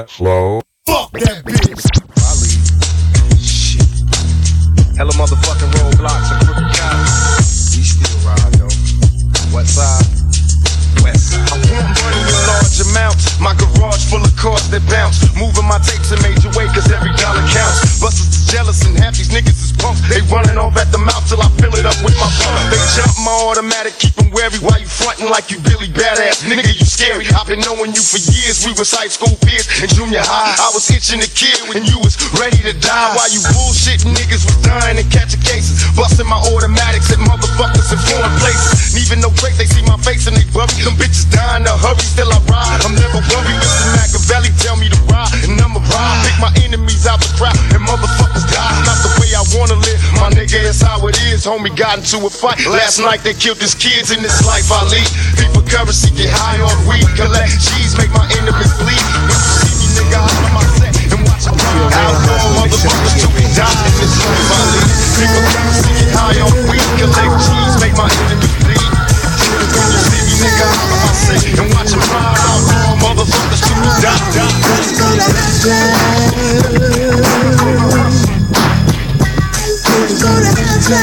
Junior Flow. Fuck that bitch. Shit. Hella motherfucking roadblocks and crooked cops. We still ride though. West side. West side. I want money in large amounts. My garage full of cars that bounce. Moving my tapes in major way cause every dollar counts. Busters is jealous and half these niggas is punks. They running off at the mouth till I fill it up with my pump. They jump my automatic, keep them wary while you frontin' like you Billy Badass. Nigga, you scary. I've been knowing you for years. We was high school peers in junior high. I was itching to kill when you was ready to die. While you bullshitting niggas was dying and catching cases. Busting my automatics at motherfuckers in foreign places. Even no break, they see my face and they bury. Them bitches dying to hurry, still I ride. I'm never worried. Mr. Makaveli tell me to nigga. It's how it is. Homie got into a fight last night. They killed his kids in this life I lead. People currency get high on weed, collect cheese, make my enemies bleed. When you see me, nigga, holler my set and watch it ride. Outlaw motherfuckers till we die in this life I lead. People currency get high on weed, collect cheese, make my enemies bleed. When you see me, nigga, holler my set and watch it ride. Outlaw motherfuckers till we die. Let's go to Hustler.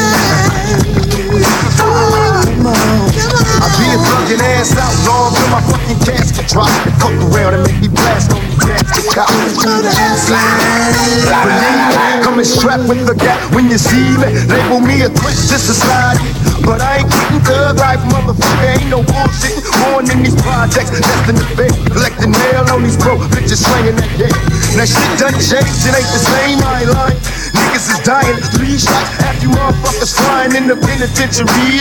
Let's go to Hustler. Come on, come. I be a thuggin' ass out long till my fucking casket drop. And fuck around and make me blast on these casket cops. Let's go to Hustler. Believe me, coming strapped with the gap when you see me. Label me a threat to society. But I ain't quitting thug life, motherfucker. Ain't no bullshit. Born in these projects, destined to fail. Collecting mail on these broke bitches slanging that day. Now shit done changed, it ain't the same, I lying. Niggas is dying, three shots, half you motherfuckers flying in the penitentiary.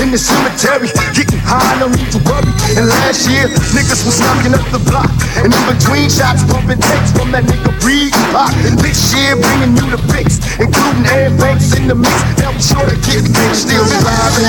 In the cemetery, getting high, no need to worry. And last year, niggas was knocking up the block. And in between shots, pumping takes from that nigga Reed Pop. And this year, bringing you the fix, including air banks in the mix. Now we sure to get big, still surviving.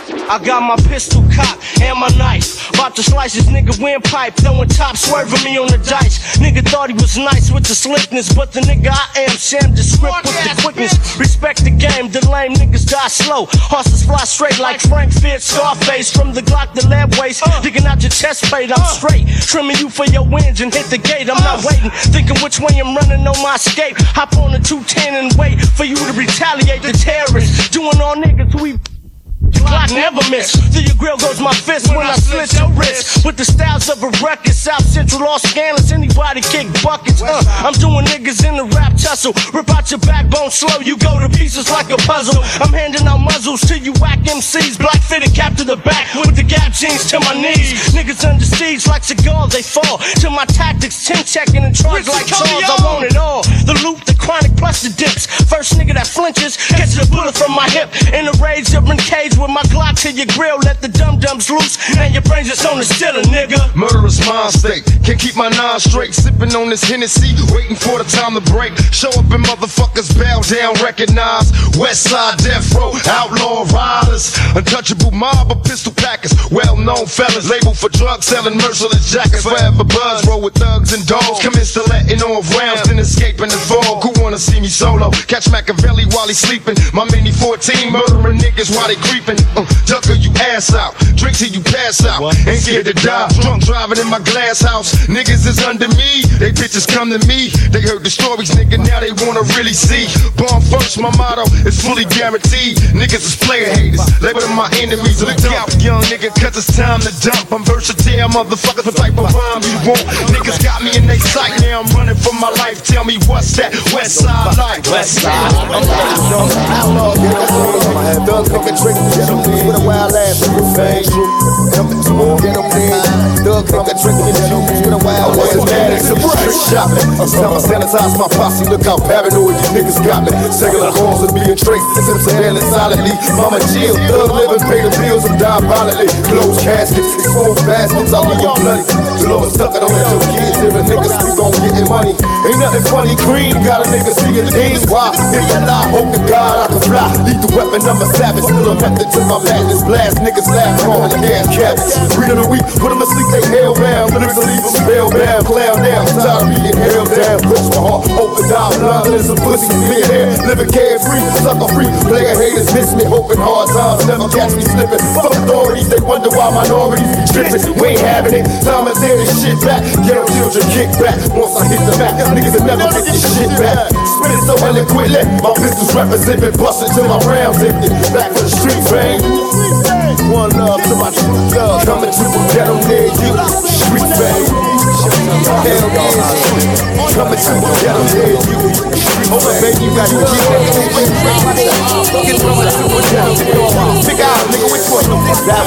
I got my pistol cocked and my knife. About to slice this nigga windpipe, throwing top, swerving me on the dice. Nigga thought he was nice with the slickness, but the nigga I am, Sam the script with the quickness. Respect the game, the lame niggas die slow. Horses fly straight like Frank Fitz, Scarface from the Glock to lead waist. Uh. Digging out your chest plate, I'm uh. straight. Trimming you for your wins and hit the gate. I'm not uh. waiting, thinking which way I'm running on my escape. Hop on the 210 and wait for you to retaliate the terrorists. Doing all niggas who we Glock never miss. Through your grill goes my fist when I slit your wrist. With the styles of a record, South Central Los Angeles, anybody kick buckets. Uh, I'm doing niggas in the rap tussle. Rip out your backbone slow, you go to pieces like a puzzle. I'm handing out muzzles to you whack MCs. Black fitted cap to the back with the gap jeans to my knees. Niggas under siege like cigars, they fall. To my tactics, 10 checking and charge like Charles. I want it all. The loop, chronic, plus the dips. First nigga that flinches, catches a bullet from my hip. In a rage, different cage with my Glock to your grill. Let the dum dums loose. Now your brains just on the stiller, nigga. Murderous mind state. Can't keep my nine straight. Sipping on this Hennessy, waiting for the time to break. Show up and motherfuckers bow down, recognize. West side death row, outlaw riders. Untouchable mob of pistol packers. Well known fellas, labeled for drug selling, merciless jackets. Forever buzz, roll with thugs and dogs. Commence to letting off rounds, then escaping the fog. Who wanna see me solo? Catch Makaveli while he's sleeping. My mini 14 murdering niggas while they creeping. Uh, ducker you ass out. Drink till you pass out. Ain't scared to die. Drunk driving in my glass house. Niggas is under me. They bitches come to me. They heard the stories, nigga. Now they wanna really see. Born first, my motto is fully guaranteed. Niggas is player haters. Label them my enemies. Look out, young nigga, cause it's time to dump. I'm versatile, motherfuckers. What type of rhyme you want? Niggas got me in they sight. Now I'm running for my life. Tell me what's that West Side like? West Side. I'm Outlaw, get on in. Thug nigga trick, get on in. With a wild ass nigga fame. Number two, get on in. Thug nigga trick, get on in. With a wild ass nigga some trick shopping. Time I sanitize my posse, look how paranoid these niggas got me. Secular horns are being traced, sips are hailing silently. Mama chill, thug living, pay the bills, I'm dying violently. Closed caskets, exposed baskets, all of your bloody. Lord stuck it on at your kids, every nigga sleep on getting money. Ain't nothing funny, green got a nigga singing lean. Why? If you lie, hope to God I can fly. The weapon, I'm a savage. Still a method to my madness. Blast niggas laugh on the gas cabins. Read of the week, put them to sleep, they hell bound. Lyrics to leave them spellbound. Clown down, tired of being held down. Push my heart, open down, London is a pussy. Big hair, living carefree, sucker free. Player haters miss me, hoping hard times never catch me slipping. Fuck authorities, they wonder why minorities tripping. We ain't having it. Time tear this shit back. Get our children kick back. Once I hit the back, niggas will never get this shit back. Spit it so eloquently, my pistols represent me. Bust till my rounds empty. Back to the street, fame. One love to my true love. Coming to a ghetto near you. Street yeah. Coming to a ghetto near you. Hold up, baby, you got to get Pick out, nigga, which one? That.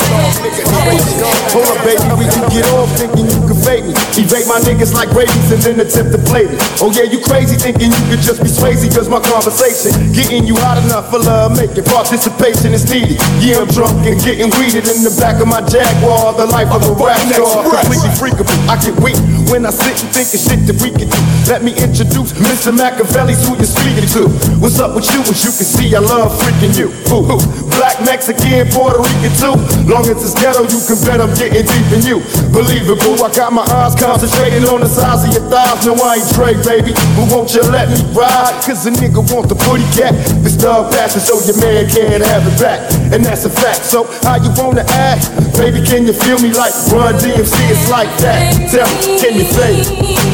Hold up, baby, we can get off thinking you can fake me. Evade my niggas like rabies and then attempt to play me. Oh yeah, you crazy thinking you could just be Swayze cause my conversation getting you hot enough for love making. Participation is needed. Yeah, I'm drunk and getting weeded in the back of my Jaguar. The life of a rap star. Completely freakable. I get weak when I sit and think of shit that we can do. Let me introduce Mr. Makaveli's who you're speaking to. What's up with you? As you can see, I love freaking you. Ooh. Black, Mexican, Puerto Rican too. Long as it's ghetto, you can bet I'm getting deep in you. Believable, I got my eyes concentrating on the size of your thighs. No, I ain't Trey, baby. But won't you let me ride? Cause a nigga want the booty cat. This dog passion so your man can't have it back. And that's a fact. So, how you wanna act? Baby, can you feel me like Run DMC? It's like that. Tell me, can you it?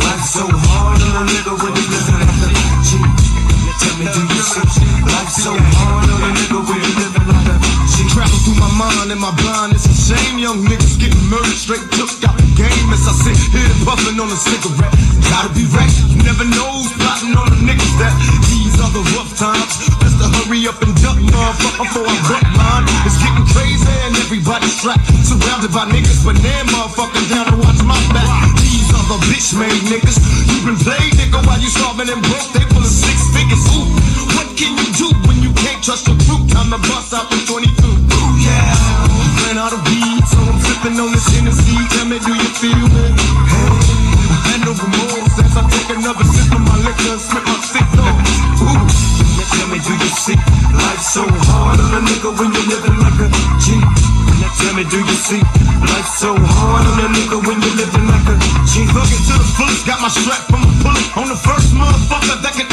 Travel through my mind and my blind. It's a shame young niggas getting murdered straight took out the game as I sit here puffing on a cigarette. Gotta be right, you never know who's plotting on the niggas that these are the rough times. Best to hurry up and duck, motherfucker, before I wreck mine. It's getting crazy and everybody's strapped, surrounded by niggas, but damn motherfuckers down to watch my back. The bitch made niggas. You been played, nigga, while you starving and broke. They full of six figures. Ooh, what can you do when you can't trust your crew? Time to bust out the 22. Ooh, yeah. Ran out of weed, so I'm sipping on this Hennessy. Tell me, do you feel me? Hey, had no remorse as I take another sip of my liquor and slip my sick do you see? Life's so hard on a nigga when you're living like a G. Now tell me, do you see? Life's so hard on a nigga when you're living like a G. Looking to the fullest, got my strap from a bullet. On the first motherfucker that can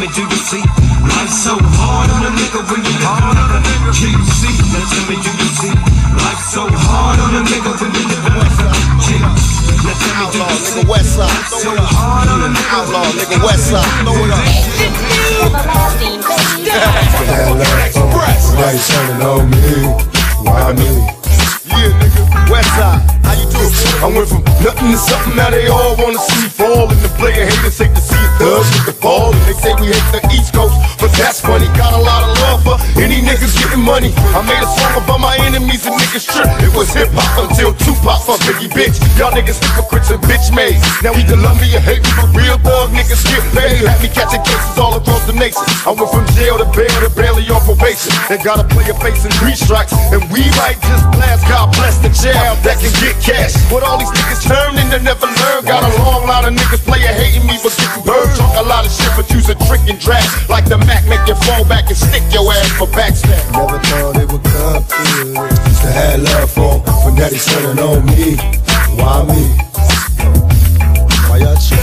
me, do you see? Life so hard on a nigga when you living like a GC, now tell me, do you see? Life so hard on a nigga when you living like a GC. Now tell me, do Outlaw, nigga, West Side. Life so hard on a nigga Outlaw, nigga, West Side. Throw it up. Everlasting, baby. Now you turning on me. Why me? Yeah, nigga, West Side. How you doing, I went from nothing to something, now they all wanna see fall. And the player haters hate to see a thug with the ball. And they say we hate the East Coast, but that's funny. Got a lot of for any niggas getting money. I made a song about my enemies and niggas trip. It was hip hop until Tupac for Biggie bitch. Y'all niggas hypocrites and bitch made. Now either love me or hate me, but real thug niggas get paid. Had me catching cases all across the nation. I went from jail to bail to barely on probation. They gotta play a face in three strikes, and we might just blast. God bless the jail that can get cash. But all these niggas turning to never learn. Got a long line of niggas player hating me, but getting burned. Talk a lot of shit, but use a trick and drag. Like the Mac, make you fall back and stick your ass for backstab. Never thought it would come through. Used to have love for him, but now they turning on me. Why me? Why y'all chill?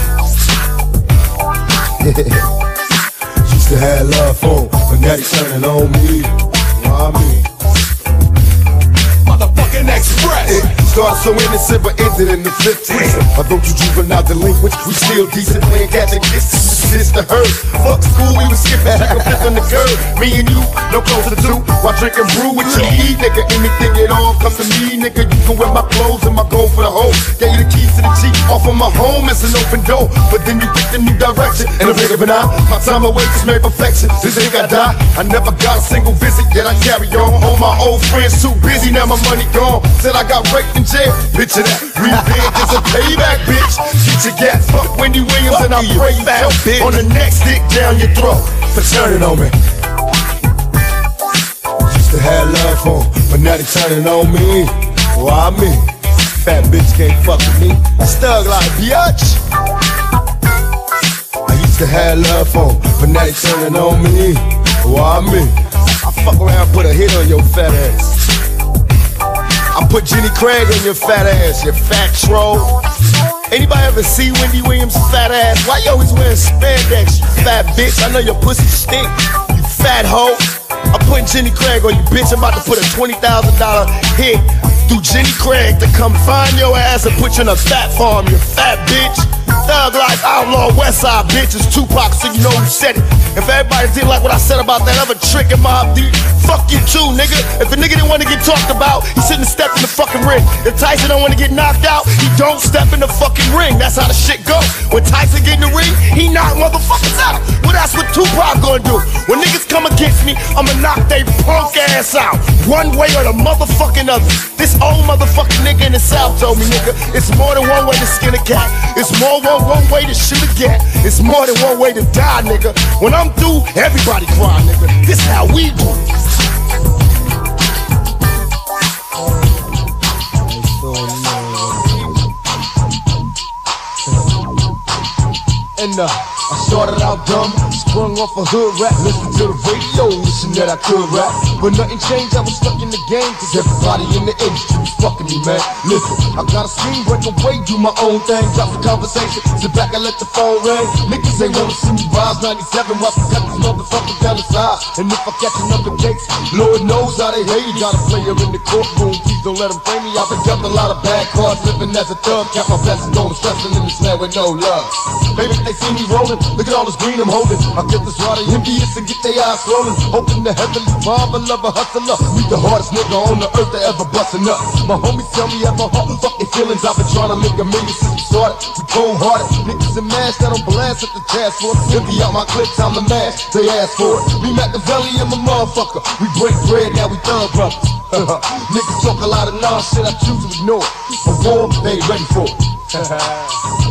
Used to have love for him, but now they turning on me. Why me? Motherfucking Express. It started so innocent, but ended in the 50s. Although you juvenile delinquents, we still decent. Playing Catholic kisses, this to her. Fuck school, we was skipping, chicken flip on the curb. Me and you, no closer to two. While drinking brew with you eat, nigga. Anything at all come to me, nigga. You can wear my clothes and my gold for the hoe. Gave you the keys to the Jeep, off of my home, it's an open door. But then you picked a new direction, and a blink of an eye. My time away just made perfection. This got die, I never got a single visit, yet I carry on. All my old friends too busy, now my money gone. Said I got raped in jail. Picture that. Revenge is a payback, bitch. Get your gas. Fuck Wendy Williams and I pray you choke on the next dick down your throat for turning on me. I used to have love for but now they turning on me. Why me? Fat bitch can't fuck with me. Stug like biatch. I used to have love for but now they turning on me. Why me? I fuck around, put a hit on your fat ass. I put Jenny Craig on your fat ass, you fat troll. Anybody ever see Wendy Williams' fat ass? Why you always wearing spandex, you fat bitch? I know your pussy stink, you fat hoe. I'm putting Jenny Craig on you, bitch. I'm about to put a $20,000 hit through Jenny Craig to come find your ass and put you in a fat farm, you fat bitch. Thug Life Outlaw West Side bitch is Tupac, so you know who said it. If everybody didn't like what I said about that other trick in my dude, fuck you too, nigga. If a nigga didn't want to get talked about, he shouldn't have stepped in the fucking ring. If Tyson don't want to get knocked out, he don't step in the fucking ring. That's how the shit go. When Tyson get in the ring, he knock motherfuckers out. Well, that's what Tupac gonna do. When niggas come against me, I'ma knock they punk ass out. One way or the motherfucking other. This old motherfucking nigga in the South told me, nigga, it's more than one way to skin a cat. It's more than one way to shoot a gat. It's more than one way to die, nigga. When I'm through, everybody cry, nigga. This how we do. I started out dumb, sprung off a hood rap, listen to the radio, wishing that I could rap. But nothing changed, I was stuck in the game, cause everybody in the industry was fucking me, man. Listen, I got a screen, break away, do my own thing, drop the conversation, sit back and let the phone ring. Niggas ain't wanna see me rise 97, while I got these motherfuckers down the side. And if I catch another case, Lord knows how they hate it. Got a player in the courtroom, please don't let them frame me. I've been dealt a lot of bad cards, living as a thug, count my blessings, don't stressing in this land with no love. Baby, they see me rolling, look at all this green I'm holding. I get this water envious and get their eyes rolling. Hoping the heavenly father, love a hustler. We the hardest nigga on the earth that ever bustin' up. My homies tell me at my heart, fuck their feelings. I've been trying to make a million since we started. We cold hearted, niggas and mash that on blast at the task force. Empty out my clip, time to mash, they ask for it. Me Makaveli and my motherfucker. We break bread, now we thug brothers. niggas talk a lot of nonsense, I choose to ignore it. A war, they ready for it.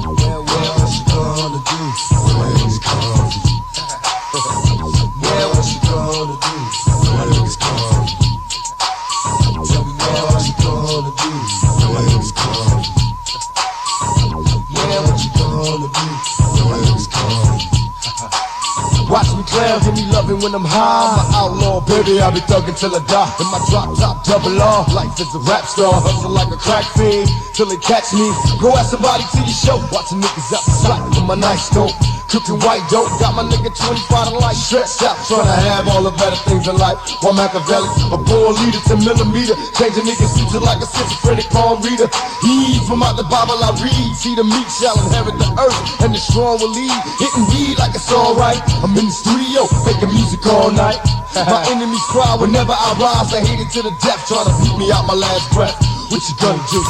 loving when I'm high. I'm an outlaw, baby, I'll be thugging till I die. In my drop top, double R. Life is a rap star, hustle like a crack fiend till they catch me. Go ask somebody to your show. Watching niggas out the slot with my nice dope. Cooking white dope, got my nigga 25 to life. Stressed out, trying to have all the better things in life. One Makaveli, a born leader to millimeter. Changing niggas suits like a schizophrenic palm reader. He from out the Bible I read. See the meek shall inherit the earth, and the strong will lead. Hitting weed like it's alright. I'm in the studio, making music all night. my enemies cry whenever I rise. I hate it to the death, trying to beat me out my last breath. What you gonna do?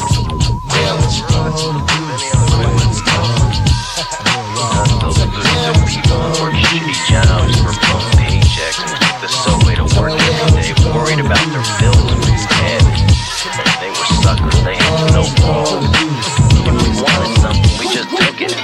Damn, what you gonna do? Those losing people work shitty jobs for bum paychecks the subway to work every day, worried about their bills and dead. They were suckers, they had no balls. If we wanted something, we just took it.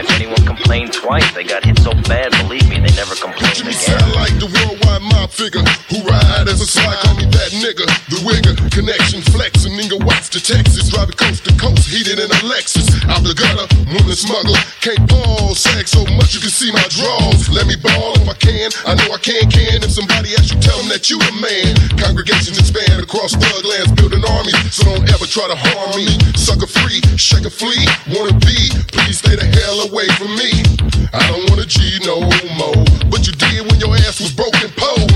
If anyone complained twice, they got hit so bad, believe me, they never complained again. sound like the worldwide mob figure who ride as a slide. Call me that nigga, the wigger. Connection flexing, nigga to Texas, driving coast to coast, heated in a Lexus. Out the gutter, woman smuggler, can't ball, sag so much you can see my draws. Let me ball if I can, I know I can, can. If somebody asks you, tell them that you the man. Congregations expand across thug lands, building armies, so don't ever try to harm me. Sucker free, shake a flea, wanna be, please stay the hell away from me. I don't wanna G no more, but you did when your ass was broken pole.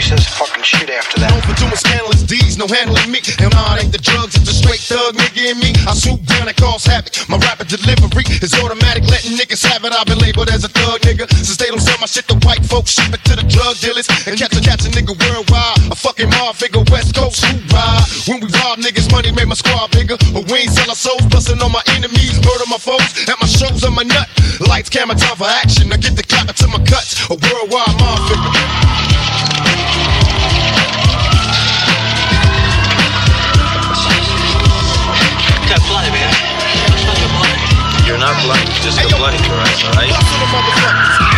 Says fucking shit after that. Known for doing scandalous deeds, no handling me. And mine ain't the drugs, it's the straight thug nigga in me. I swoop down and cause havoc. My rapid delivery is automatic, letting niggas have it. I've been labeled as a thug nigga. Since they don't sell my shit to white folks, ship it to the drug dealers. And catch a catch a nigga worldwide. A fucking mob figure, West Coast, who ride? When we rob niggas, money made my squad bigger. But we ain't sell our souls, busting on my enemies, murder my foes. At my shows, I'm a nut. Lights, camera, time for action. I get the clap to my cuts. A worldwide mob figure. You're not blind, you just a your eyes, alright?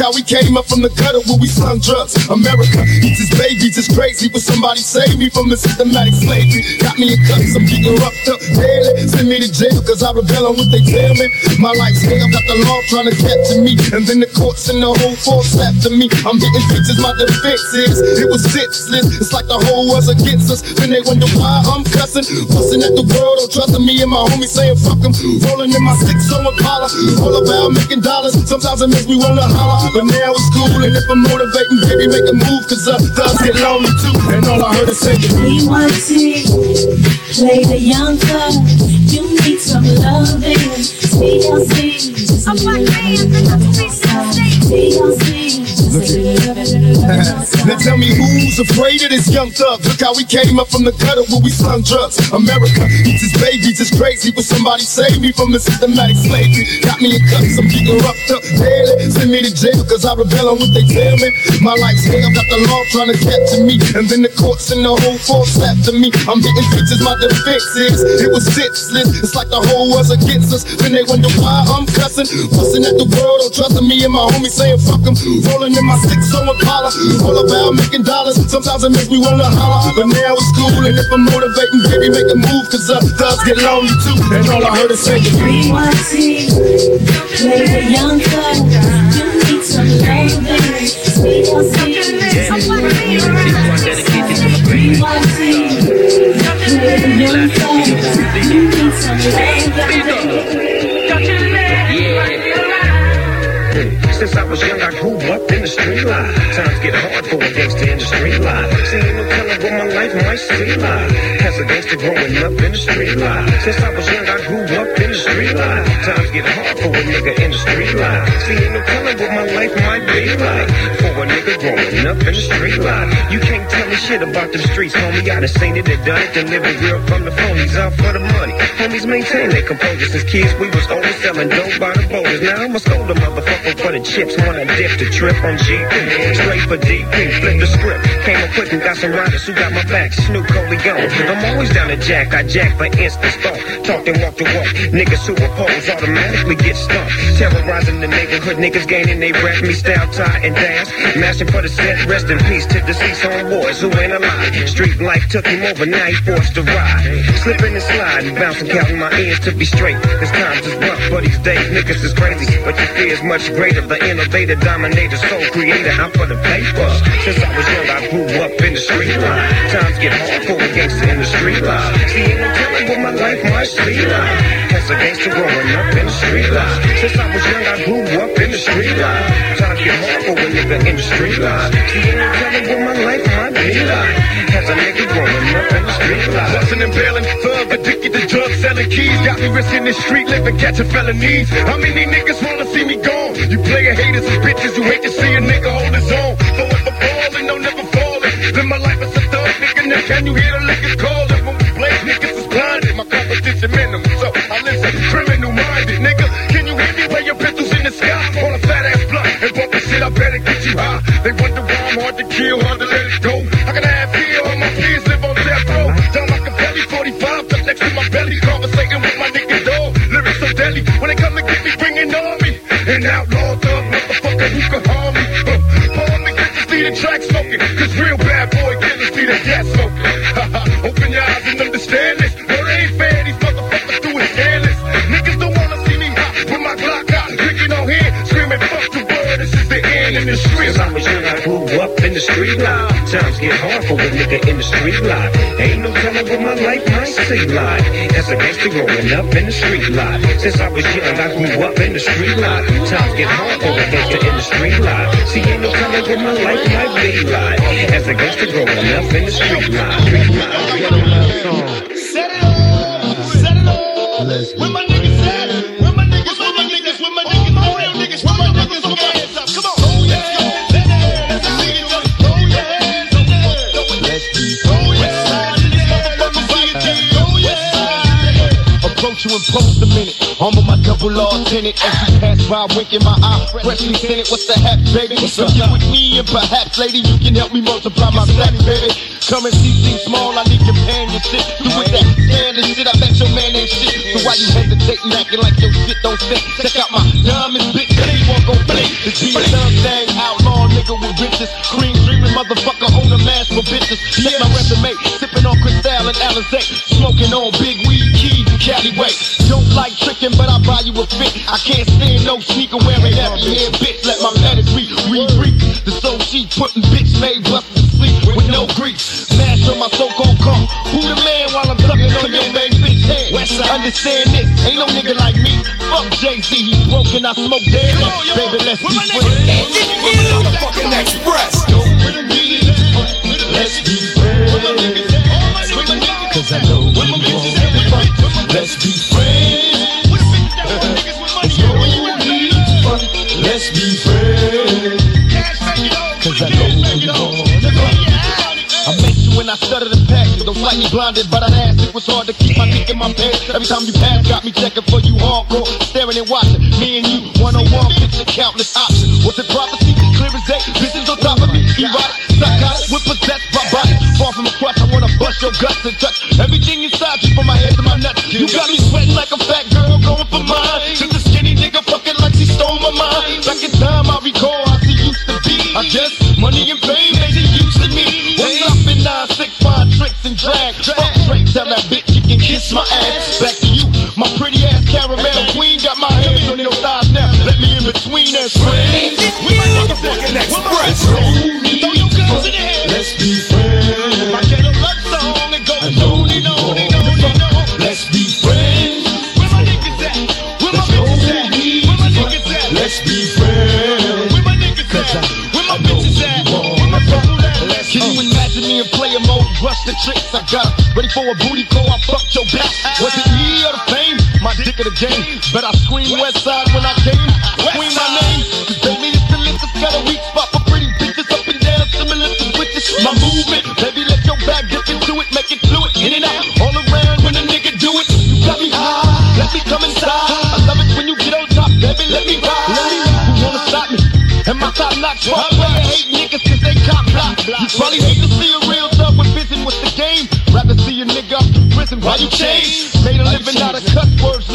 How we came up from the gutter where we slung drugs. America eats his babies, it's crazy. Will somebody save me from the systematic slavery? Got me in cuffs, I'm getting roughed up daily. Send me to jail, cause I rebel on what they tell me. My life's hell, got the law trying to capture me. And then the courts and the whole force after me. I'm getting bitches, my defense is. It was senseless. It's like the whole world's against us. Then they wonder why I'm cussing. Fussing at the world, don't trusting me and my homies saying fuck them. Rolling in my six on Impala. All about making dollars. Sometimes it makes me wanna holler. But now it's cool, and if I'm motivating, baby, make a move, cause uh, thugs get lonely too. And all I heard is say, We want to play the young. Need some loving. TLC. I'm like, Now tell me who's afraid of this young thug? Look how we came up from the gutter where we slung drugs. America eats its babies, it's crazy. Will somebody save me from the systematic slavery? Got me in cuffs, I'm getting roughed up daily. Send me to jail cause I rebel on what they tell me. My life's hell, got the law trying to capture me. And then the courts and the whole force after me. I'm getting pictures, my defense is. It was senseless. It's like the whole world's against us. Then they wonder why I'm cussing. Fussing at the world, don't trusting me and my homies saying fuck them. Rolling in my six on Impala. All about making dollars. Sometimes it makes me wanna holler. But now it's cool, and if I'm motivating, baby, make a move, cause uh, thugs get lonely too. And all I heard is say, We want to play the young thug. You need some loving. TLC. We want to play the young thug. You need some loving. Since I was young, I grew up in the street life. Times get hard for a gangster in the street life. See, ain't no telling what my life might see like. As a gangster growing up in the street life. Since I was young, I grew up in the street life. Times get hard for a nigga in the street life. See, ain't no telling what my life might be like. For a nigga growing up in the street life. You can't tell me shit about the streets, homie. I done seen it and done it. Delivered real from the phonies out for the money. Homies maintain their composure since kids. We was always selling dope by the boulders. Now I'ma scold a motherfucker for the chips when I dip the trip on GP. Straight for DP, flip the script. Came up quick and got some riders who got my back. Snoop Corleone. I'm always down to jack. I jack for instance thought. Talk and walk the walk. Niggas oppose automatically get stumped. Terrorizing the neighborhood. Niggas gaining they rap. Me style, tie, and dance. Mashing for the set. Rest in peace to deceased homeboys who ain't alive. Street life took him over. Now forced to ride. Slipping and sliding. Bouncing, counting my ears to be straight. This times is rough, but these days niggas is crazy. But your fear is much greater. The innovator, dominator, soul creator. I'm for the paper. Since I was young, I grew up in the street life. Times get hard for a gangster in the street life. See, ain't no telling what my life might be like. As a gangster growing up in the street life. Since I was young, I grew up in the street life. Get hard for a nigga in the street life. See, ain't no telling what my life might be like. As a nigga growing up in the street life. Bustin' and bailing, thug addicted to drugs, selling keys. Got me risking the street living, catching felonies. How many niggas wanna see me gone? You player haters and bitches who hate to see a nigga hold his own. Forever falling, no never falling. Live my life can you hear the liquors calling? When we play, niggas is blinded. My competition minimum, so I listen. Criminal minded, nigga. Can you hear me where your pistols in the sky? On a fat ass blunt and bump the shit, I better get you high. They wonder why I'm hard to kill, hard to let it go. I can have fear, all my kids live on death row. Down like a belly, 45 tucked next to my belly. Conversating with my niggas, dog. Lyrics so deadly. When they come and get me, bringing on me. An outlaw thug, motherfucker, who can harm Times get hard for a nigga in the street life. Ain't no telling what my life might see like. As a gangster growing up in the street life. Since I was young, I grew up in the street life. Times get hard for a gangster in the street life. See, ain't no telling what my life might be like. As a gangster growing up in the street life. Street life. Set it up, set it up. Where tenant as you pass by, winking my eye. Freshly sent it. What's the hat, baby? What's up? You with me and perhaps, lady, you can help me multiply my stack, baby. Come and see things small. I need companionship. You with that standard shit? I bet your man ain't shit. So why you hesitating, acting like your shit don't fit? Check out my diamonds, bitch. They won't go blink. The G thug thing, outlaw nigga with riches. Cream dreaming motherfucker on the man ass for bitches. Check my resume, sipping on Cristal and Alizé, smoking on big weed key, Cali way. Don't like tricking, but I buy you a fit. I can't stand no sneaker wearing heavy hair bitch. Let my pedigree re-reek. The soul she putting bitch made bustin' to sleep with no grease. Mash on my so-called car. Who the man while I'm sucking on your baby bitch head? Understand this, ain't no nigga like me. Fuck Jay-Z, he broke and I smoke dead. Baby, let's be friends. Motherfucking Express. Let's be friends. The. Slightly blinded, but I asked it was hard to keep my dick in my pants. Every time you pass, got me checking for you hardcore. Staring and watching. Me and you, one on one, picture countless options. Was it prophecy? Clear as day. Bitches on top of me. Erotic, psychotic, with possessed by body. Far from a crush, I wanna bust your guts and touch everything inside you from my head to my nuts. You got me sweating like a fat girl going for mine. Just a skinny nigga fucking like she stole my mind. Back in time, I recall how she used to be. I guess tricks and drag? Fuck straight, tell that bitch you can kiss my ass. Back to you, my pretty ass caramel queen. Got my hands on your thighs now. Let me in between us, friends. We motherfucking express. For a booty call? I fucked your bitch. Was it me or the fame? My dick of the game. Bet I scream west side while you change. Made a living out of cuss words,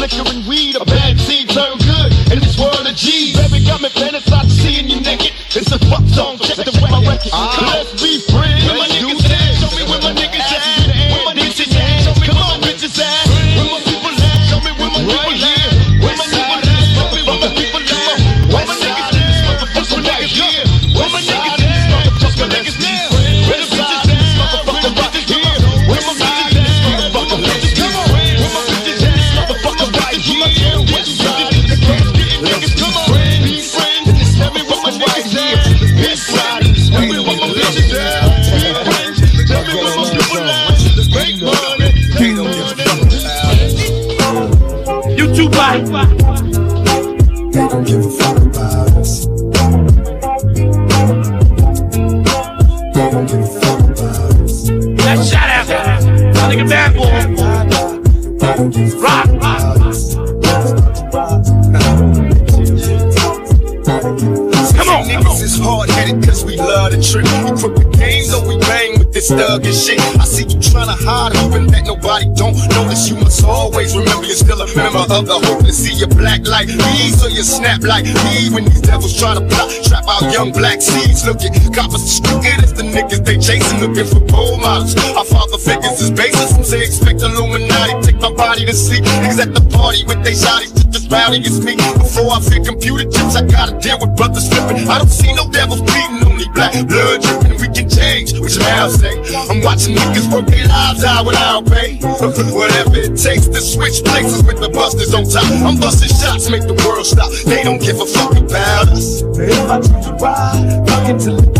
this thug and shit. I see you tryna hide, hoping that nobody don't notice. You must always remember you're still a member of the hope to see your black like me, so you snap like me when these devils try to plot, trap out young black seeds. Looking, coppers the stupid as the niggas they chasing, looking for role models. Our father figures is basis, some say expect Illuminati, take my body to sleep. Niggas at the party with they shotties, just rowdy as me. Before I fit computer chips, I gotta deal with brothers flipping. I don't see no devils bleeding, only black blood dripping. We can change, what you now say? I'm watching niggas work their lives out without pay. Whatever it takes to switch places with the busters on top. I'm busting shots, make the world stop. They don't give a fuck about us. If I choose to ride, fuck till I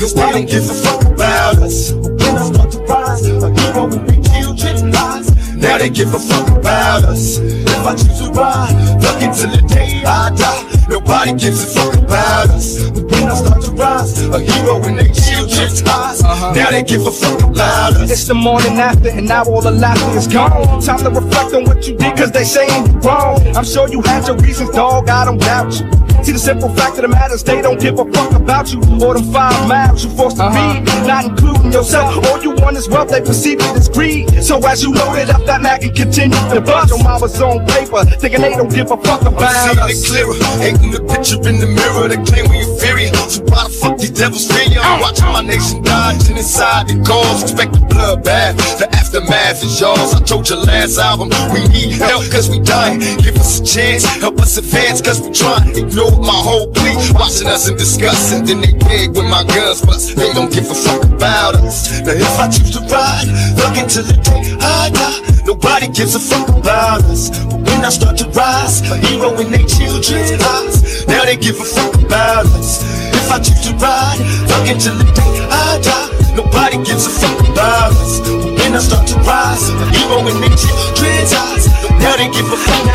they don't give a fuck about us. When I start to rise, will be killed, tripping lies. Now they give a fuck about us. If I choose to ride, fuck it till the day I die. Nobody gives a fuck about us. But when I start to rise, a hero when they chill, drip ties. Uh-huh. Now they give a fuck about us. It's the morning after, and now all the laughter is gone. Time to reflect on what you did, cause they saying you wrong. I'm sure you had your reasons, dog, I don't doubt you. See the simple fact of the matter is they don't give a fuck about you or them five miles you forced to uh-huh. read, not including yourself. All you want is wealth, they perceive it as greed. So as you load it up, that Mac and continue to bust your mama's on paper, thinking they don't give a fuck I'm about seeing it clearer. Hating the picture in the mirror. They claim we inferior. Why the fuck these devils fear you? I'm watching my nation dodging inside the cause. Expect the bloodbath. The aftermath is yours. I told your last album, we need help cause we dying. Give us a chance, help us advance cause we trying. Ignore my whole plea, watching us and discussing. Then they beg when my guns bust. They don't give a fuck about us. Now if I choose to ride, look into the day I die. Nobody gives a fuck about us. But when I start to rise, a hero in their children's eyes. Now they give a fuck about us. If I choose to ride, fuck until the day I die. Nobody gives a fuck about us. But when I start to rise, a hero in their children's eyes. Now they give a fuck.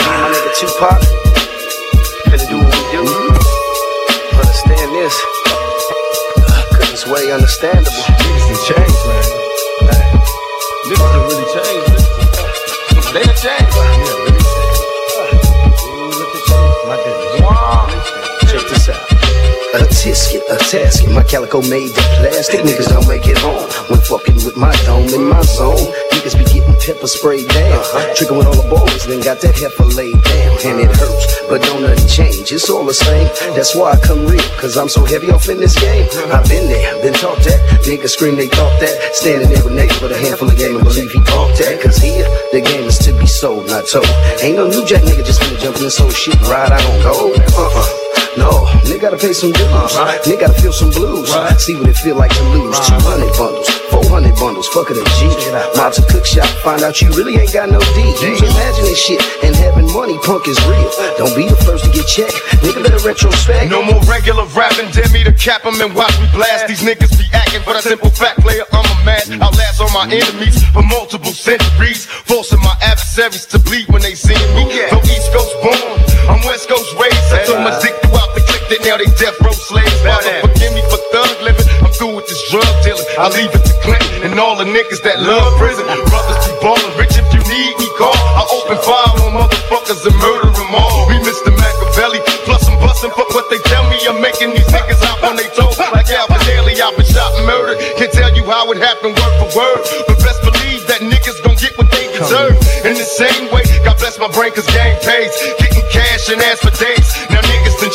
My nigga Tupac, finna do what we do. Understand this, cause it's way understandable. Niggas done changed, man. Niggas done really changed. They done changed. A tisket, a tasket, my calico made of plastic. Niggas don't make it home when fucking with my dome in my zone. Niggas be getting pepper sprayed down. Uh-huh. Tricking with all the boys, then got that heifer laid down. And it hurts, but don't nothing change. It's all the same. That's why I come real, cause I'm so heavy off in this game. Uh-huh. I've been there, been taught that. Niggas scream they thought that. Standing there with niggas with a handful of game and believe he bought that. Cause here, the game is to be sold, not told. Ain't no new jack nigga just finna jump in this whole shit ride out on gold. Uh-uh. No, nigga gotta pay some dues. Uh-huh. Nigga gotta feel some blues. Right. See what it feel like to lose. 200 bundles, 400 bundles, fuck it a G. Mob to cook shop, find out you really ain't got no D. Use imagining shit and having money, punk is real. Don't be the first to get checked. Nigga better retrospect. No more regular rapping, dare me to cap 'em and watch me blast. These niggas be acting, but a simple fact, player, I'm a match. Outlast all my enemies for multiple centuries, forcing my adversaries to bleed when they see me. Though East Coast born, I'm West Coast raised. I so much dick now they death row slaves. Father, forgive me for thug living. I'm through with this drug dealing. I leave it to Clinton and all the niggas that love prison. Brothers be ballin', rich if you need me, call. I open fire on motherfuckers and murder them all. We Mr. Makaveli, plus I'm bustin' for what they tell me. I'm making these niggas out on they toes. Like Alvin Daly, I've been shot and murdered. Can't tell you how it happened word for word. But best believe that niggas gon' get what they deserve. In the same way, God bless my brain cause game pays. Getting cash and ass for days.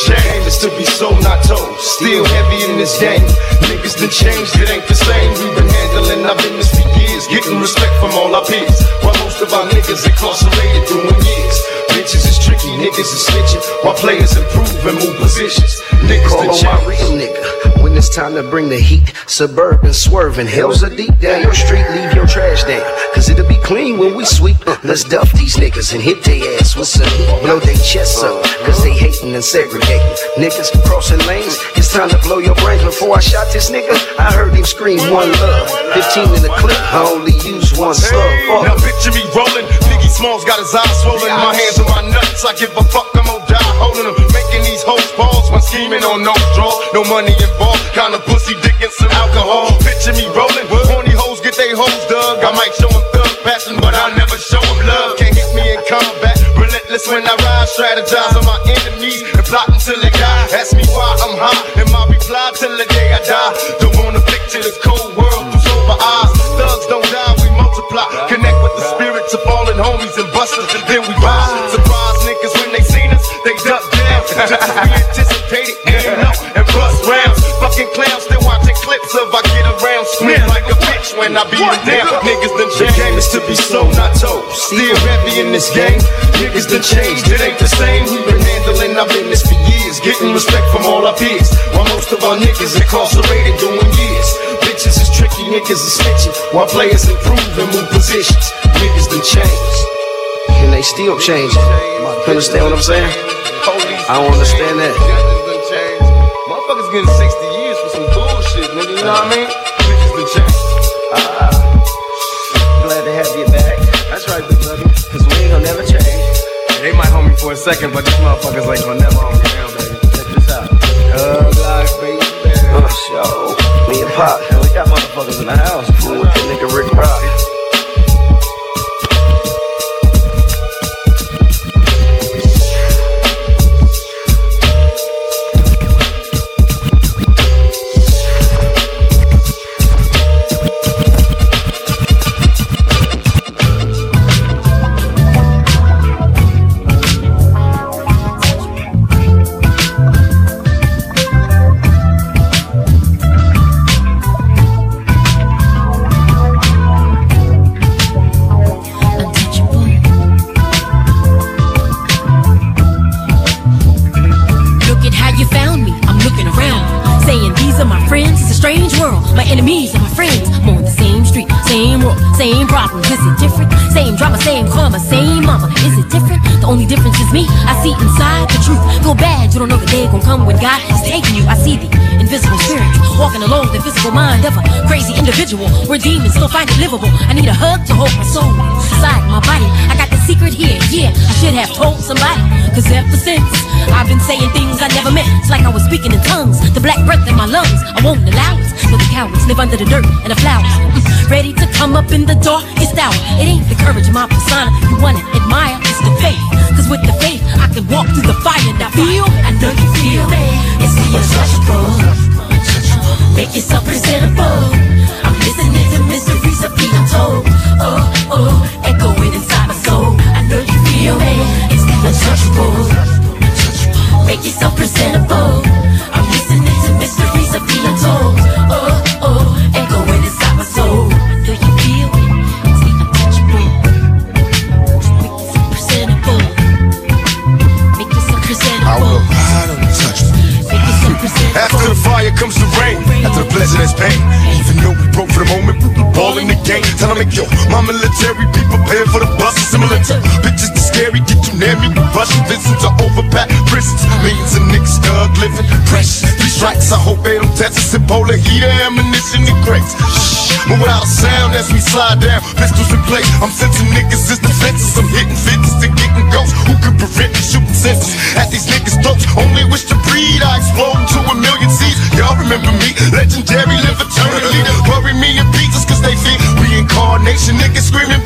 Niggas done to be sold, not told. Still heavy in this game. Niggas done changed, it ain't the same. We've been handling our business for years. Getting respect from all our peers. While most of our niggas incarcerated doing years. Bitches is tricky, niggas is snitching. While players improve and move positions. Niggas Call on my real nigga when it's time to bring the heat. Suburban swerving, hills are deep down your street. Leave your trash down, cause it'll be clean when we sweep. Uh, Let's duff these niggas and hit they ass with some heat. Blow they chests up, cause they hating and segregating. Niggas crossing lanes, it's time to blow your brains. Before I shot this nigga, I heard him scream one love. 15 in the clip, I only use one slug. Fuck. Now picture me rolling. Smalls got his eyes swollen. My hands on my nuts. I give a fuck. I'm gonna die holding them. Making these hoes balls when scheming on no draw. No money involved. Kind of pussy, dick, and some alcohol. Picture me rolling. Horny hoes get they hoes dug. I might show them thug passion, but I'll never show them love. Can't hit me in combat. Relentless when I ride. Strategize on my enemies and plot until they die. Ask me why I'm high. And my reply till the day I die. Don't wanna in this game. Niggas done changed. It ain't the same. We've been handling our business for years. Getting respect from all our peers. While most of our niggas incarcerated doing years. Bitches is tricky, niggas is snitching. While players improve and move positions. Niggas done changed. And they still changing. Understand what I'm saying? I don't understand that. Motherfuckers getting 60 years for some bullshit, nigga. You know what I mean? Second, but these motherfuckers ain't gonna never hold me down, baby. Check this out. Thug life, baby. Uh, show. Me and Pop. And we got motherfuckers in the house. Fooling with that nigga Rick Rock. Enemies are my friends. I'm on the same street, same road, same problems. Is it different? Same drama, same karma, same mama. Is it different? The only difference is me. I see inside the truth. Feel bad, you don't know the day gon' come when God is taking you. I see the invisible spirit walking along the physical mind of a crazy individual. Where demons still find it livable. I need a hug to hold my soul inside my body. I got the secret here, yeah. I should have told somebody. Cause ever since I've been saying things I never meant. It's like I was speaking in tongues. The black breath in my lungs. I won't allow it. So the cowards live under the dirt and the flowers. Ready to come up in the door, it's hour. It ain't the courage of my persona you wanna admire. It's the faith. Cause with the faith, I can walk through the fire and I feel. I know you feel. It's the untouchable. Make yourself presentable. I'm listening to mysteries of being told. Oh, oh, echoing inside my untouchable. Make yourself presentable. I'm listening to mysteries of being told. Oh, oh, echoing inside my soul. Do you feel it? It's untouchable. Make yourself presentable. Make yourself presentable. I will ride untouchable. Make yourself presentable. After the fire comes the rain. After the there's pain. Even though we broke for the moment, we ball in the game. Tell them, yo, my military be prepared for the bus. Similar to bitches scary, get you near me. Rush Vincent to overpack prisons. Millions of niggas stuck living precious. These strikes, I hope they don't test us. And polar heater, ammunition, and crates. Move without a sound as we slide down. Pistols in place. I'm sensing niggas as defenses. I'm hitting fences to getting ghosts. Who could prevent me shooting senses at these niggas' throats? Only wish to breed. I explode into a million seeds. Y'all remember me? Legendary, live eternally. Bury me in pieces cause they fear reincarnation. Niggas screaming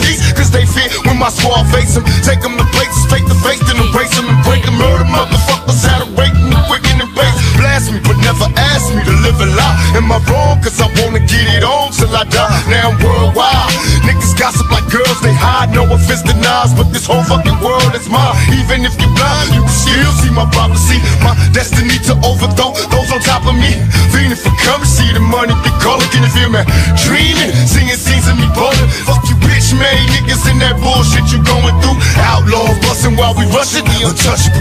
squad face them. Take them to places face the face, then embrace them and break them. Murder motherfuckers out of rating me quick and base. Blast me, but never ask me to live a lie. Am I wrong? Cause I wanna get it on till I die. Now I'm worldwide. Niggas gossip like girls, they hide. No offense to Nas, but this whole fucking world is mine. Even if you're blind, you can still see my prophecy. My destiny to overthrow those on top of me. Fiending for currency, the money be calling. Can you feel me? Dreaming, singing scenes of me ballin'. Fuck you, bitch, man. Niggas in that bullshit you going through. Outlaws bustin' while we rushin', the untouchable.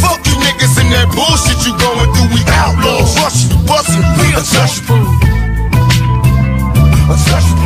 Fuck you niggas in that bullshit you going through. We outlaws rushin', bustin', we. Untouchable, untouchable.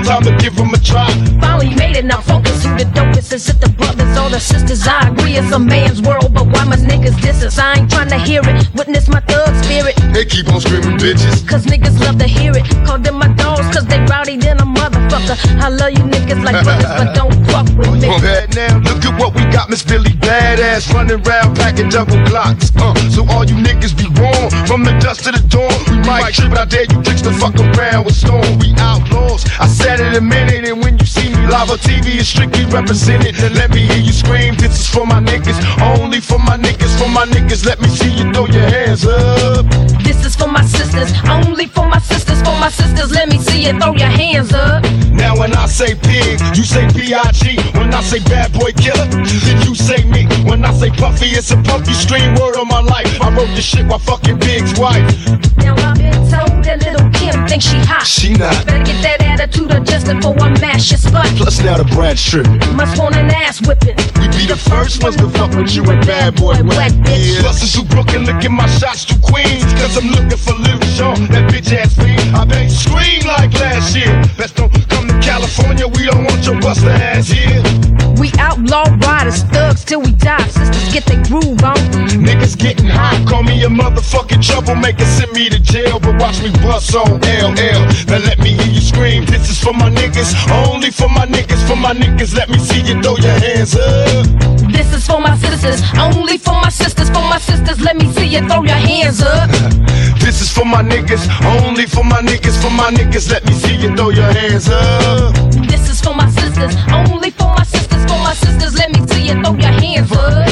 Time to give them a try. Finally made it, now focus who the dopest is it the brothers or the sisters? I agree it's a man's world, but why my niggas diss us? I ain't trying to hear it, witness my thug spirit. They keep on screaming, bitches. Cause niggas love to hear it. Call them my dogs, cause they rowdy than a motherfucker. I love you niggas like brothers, but don't fuck with me. Now, look at what we got, Miss Billy Badass running around packing double glocks. Uh, so all you niggas be warm from the dust to the dawn. We might trip, but I dare you tricks to fuck around with storm. We outlaws. I said it a minute, and when you see me live on TV, it's strictly represented. Then let me hear you scream. This is for my niggas, only for my niggas, for my niggas. Let me see you throw your hands up. This is for my sisters, only for my sisters, for my sisters. Let me see you throw your hands up. Now when I say pig, you say B.I.G. When I say bad boy killer, then you say me. When I say puffy, it's a puffy stream word on my life. I wrote this shit while fucking Big's wife. Now I've been told that little Kim thinks she hot. She not. Better get that attitude adjusted before I mash your spot. Plus now the Brat tripping. Must want an ass whipping. We be the first ones to fuck with you and bad boy whack. Yeah. Busters who Brooklyn looking my shots to Queens. Cause I'm looking for Lil Sean, that bitch ass fiend. I been scream like last year. Best don't come to California, we don't want your buster ass here. We outlaw riders, thugs till we die. Sisters get their groove on. Niggas getting hot, call me a motherfucking troublemaker, send me to jail, but watch me bust on LL. Now let me hear you scream. This is for my niggas, only for my niggas, for my niggas. Let me see you throw your hands up. This is for my sisters, only for my sisters, for my sisters. Let me see you throw your hands up. This is for my niggas, only for my niggas, for my niggas. Let me see you throw your hands up. This is for my sisters. Only for my sisters, for my sisters. Let me see you throw your hands up.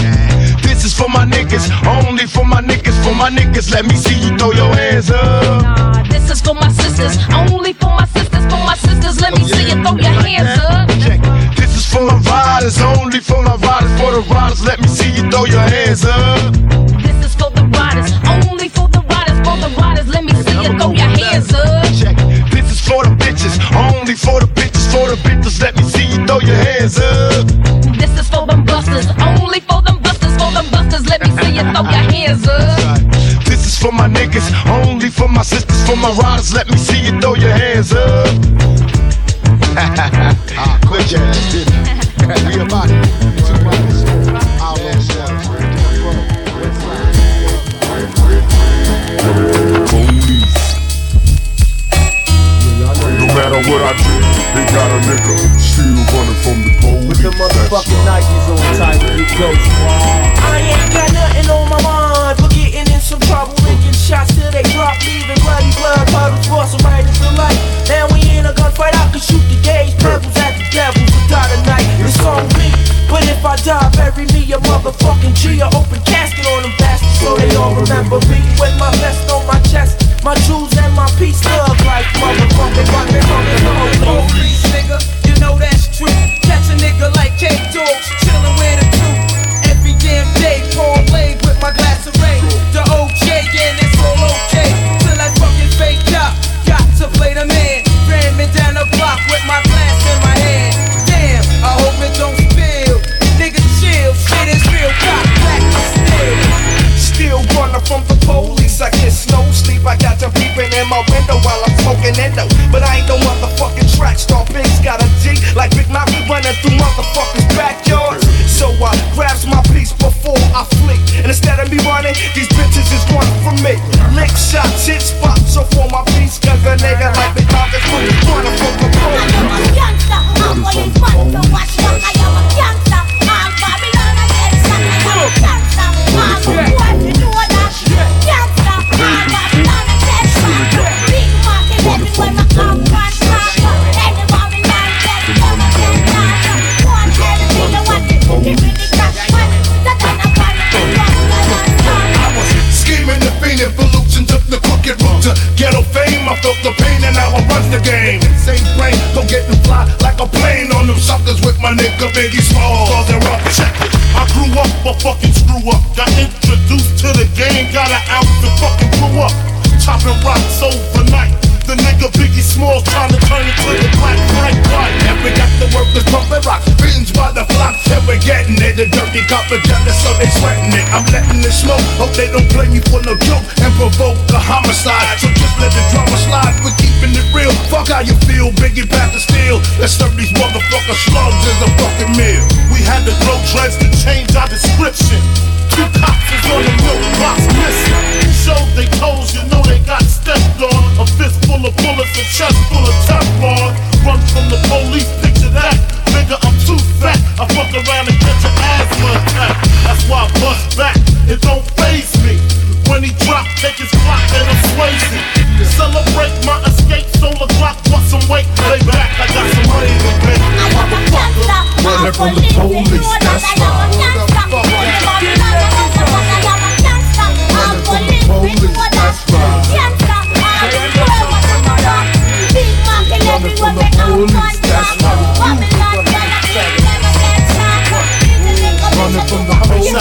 This is for my niggas, only for my niggas, for my niggas. Let me see you throw your hands up. Nah, this is for my sisters. Only for my sisters, for my sisters. Let me see you throw your hands up. This is for my riders, only for my riders, for the riders. Let me see you throw your hands up. Throw your hands up. Check. This is for the bitches, only for the bitches, for the bitches. Let me see you throw your hands up. This is for them busters. Only for them busters, for them busters. Let me see you throw your hands up. This is for my niggas, only for my sisters, for my riders. Let me see you throw your hands up. ah, quit your ass, didn't We about it. No matter what I did, they got a nigga still running from the police. With the motherfucking Nikes on tight when you go I ain't got nothing on my mind but getting in some trouble, making shots till they drop, leaving bloody blood puddles, forcing right into light. Now we in a gunfight, I can shoot the gauge, pebbles at the devil to die tonight. It's on me, but if I die, bury me a motherfucking G, a open casket on them bastards so they all remember me. With my vest on my chest, my jewels and my peace love like motherfucker, running from the police, nigga. You know that's true. Catch a nigga like K The dirty copper jealous, so they sweating it. I'm letting it smoke, hope they don't blame me for no joke and provoke a homicide. So just let the drama slide, we're keeping it real. Fuck how you feel, Biggie back to steel. Let's serve these motherfucker slugs as a fucking meal. We had to grow dreads to change our description. Two cops is on the milk box missing. Showed they toes, you know they got stepped on. A fist full of bullets, a chest full of Teflon. Run from the police, picture that. Nigga, I'm too fat. I fuck around and I bust back. It don't phase me. When he drop, take his clock and I'm swayzy. Celebrate my escape, solar clock, bust some weight. Lay back, I got some money to pay. Motherfucker. Running from the police, that's right. Running They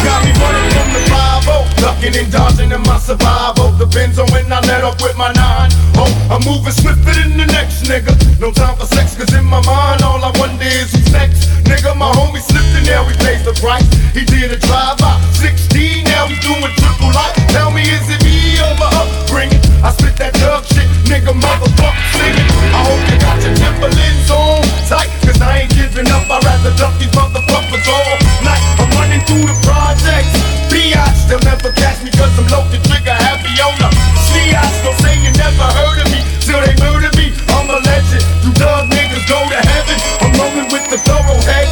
got me running from the 5 Ducking and dodging in my survival. Depends on when I let up with my nine. Oh, I'm moving swifter than the next nigga. No time for sex, cause in my mind, all I wonder is who's next. Nigga, my homie slipped in there, he pays the price. He did a drive by 16, now he's doing triple life. Tell me, is it me or my upbringing? I spit that shit, nigga, motherfucker singing. I hope you got your Timberlands on tight, cause I ain't giving up. I'd rather duck these motherfuckers all night. I'm running through the projects. Biatch, they'll never catch me cause I'm low the trigger happy on the Don't say you never heard of me till they murder me. I'm a legend. You dug niggas go to heaven. I'm rolling with the thoroughheads. We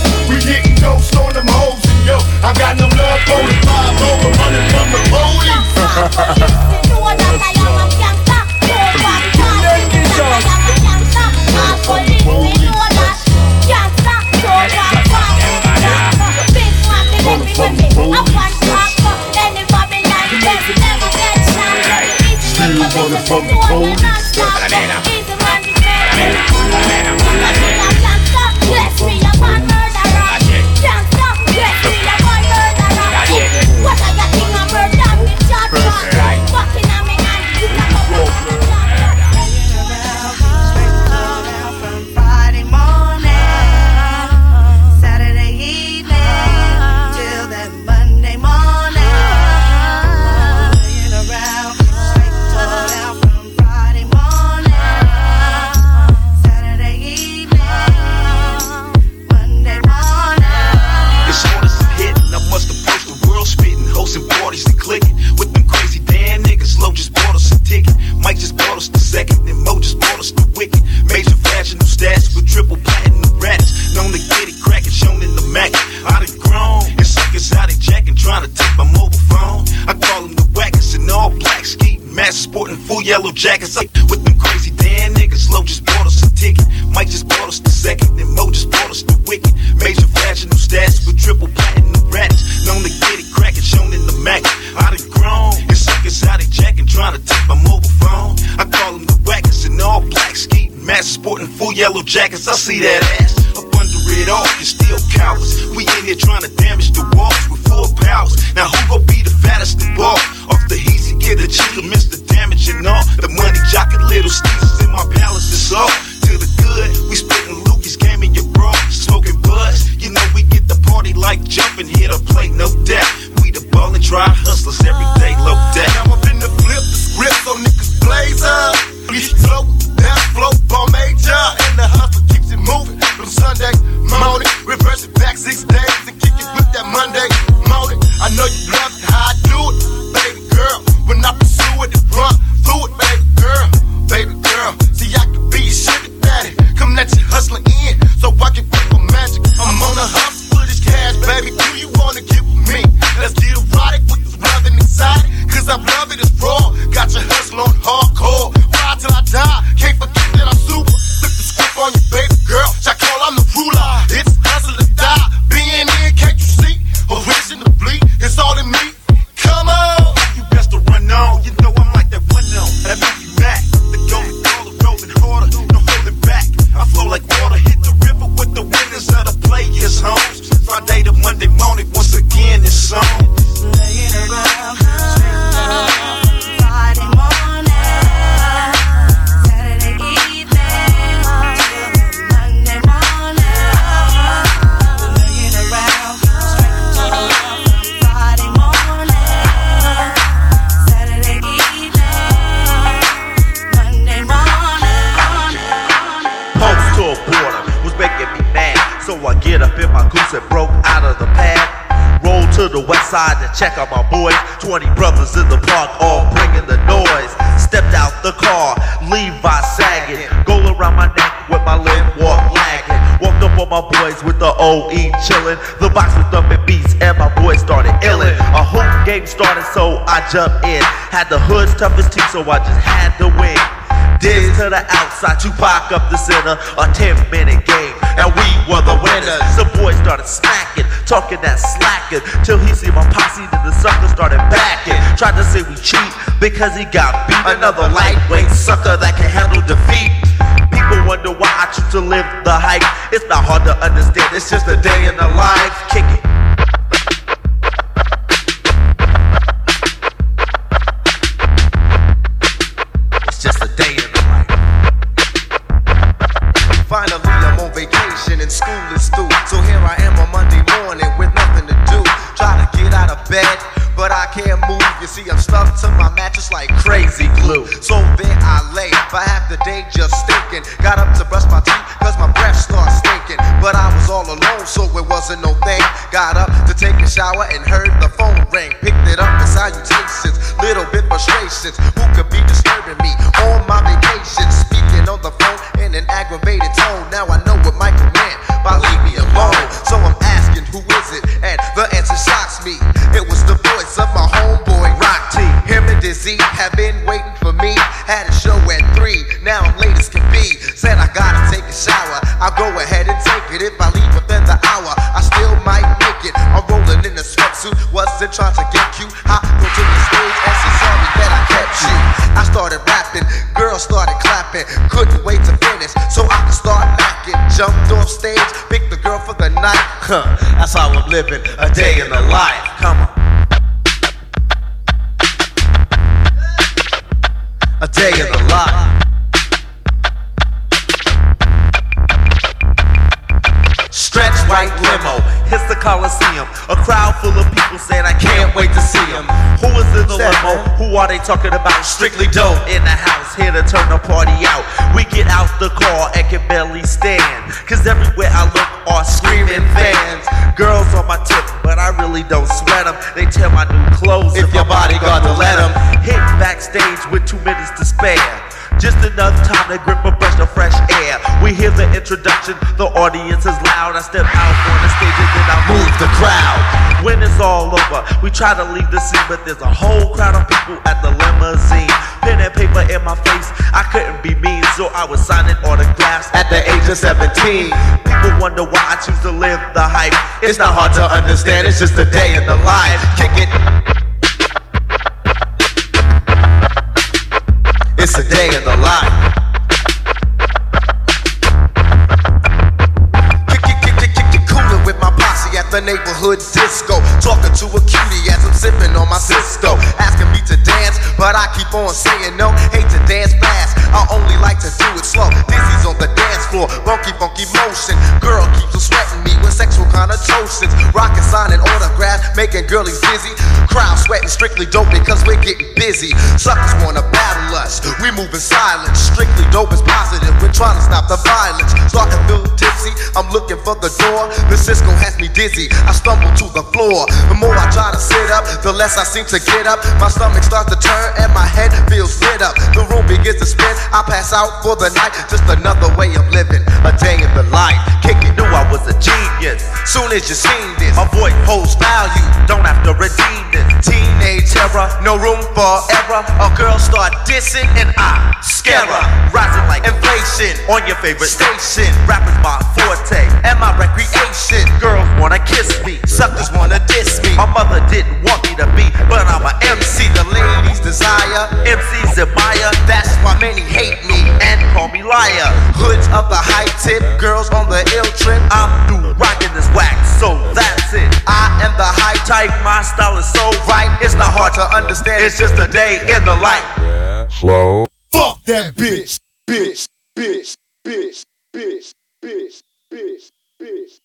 sporting full yellow jackets. I see that ass up under it all. You still cowards. We in here trying to damage the walls with full powers. Now who gon' be the fattest of all? Off the easy, get a chick to miss the damage and all. The money jockin' little sneezes in my palace is all. To the good, we spittin' Lucas game in your bra, smoking buzz. You know we get the party like jumping here to play, no doubt. We the ball and try hustlers every day, low debt. Now I'm finna flip the script so niggas blaze up. We flow, best flow, ball major, Back six check on my boys. 20 brothers in the park, all bringing the noise. Stepped out the car, Levi sagging. Goal around my neck with my limb walk lagging. Walked up on my boys with the OE chillin'. The box was thumping beats and my boys started illin'. A hoop game started, so I jumped in. Had the hood's toughest team, so I just had to win. Diz to the outside, Tupac up the center, a 10 minute game, and we were the winners. The boys started smacking, talking that slacking, till he see my posse, then the sucker started backing. Tried to say we cheat because he got beat. Another lightweight sucker that can handle defeat. People wonder why I choose to live the hype. It's not hard to understand, it's just a day in the life. Kick it. Mattress like crazy glue. So there I lay for half the day just stinking. Got up to brush my teeth, cause my breath starts stinking. But I was all alone, so it wasn't no thing. Got up to take a shower and heard living. A day in the life. Come on. A day in the life. Stretch white limo, hits the Coliseum. A crowd full of people saying, I can't wait to see him. Who is in the limo? Who are they talking about? Strictly dope in the house, audience is loud. I step out on the stage and then I move the crowd. When it's all over, we try to leave the scene, but there's a whole crowd of people at the limousine. Pen and paper in my face, I couldn't be mean, so I was signing autographs At the age of 17, People wonder why I choose to live the hype. it's not hard to understand. It's just a day in the life. Kick it. It's a day in the life. The neighborhood disco. Talking to a cutie as I'm sipping on my Cisco. Asking me to dance, but I keep on saying no. Hate to dance fast, I only like to do it slow. Dizzy's on the dance floor, funky, funky motion. Girl keeps on sweating me with sexual connotations. Rockin' signing autographs, making girlies dizzy. Crowd sweating strictly dope because we're getting busy. Suckers wanna battle us, we move silent. Strictly dope is positive, we're trying to stop the violence. Starting to feel tipsy, I'm looking for the door. The Cisco has me dizzy, I stumble to the floor. The more I try to sit up, the less I seem to get up. My stomach starts to turn and my head feels lit up. The room begins to spin, I pass out for the night. Just another way of living, a day in the life. Kick it, knew I was a genius. Soon as you seen this, My voice holds value, don't have to redeem this. teenage terror, no room for error. A girl start dissing and I scare her. Rising like Inflation on your favorite station, Rappers my forte. and my recreation. Girls wanna kiss me. Suckers wanna diss me. My mother didn't want me to be, but I'm a MC. MC, the ladies desire. MCs admire That's why many hate me. and call me liar. Hoods of the high tip, girls on the ill trip. I'm through rocking this wax, so that's it. I am the high type. Type my style is so Right, it's not hard to understand. It's just a day in the life. Slow. Fuck that bitch, bitch, bitch, bitch, bitch, bitch, bitch, bitch.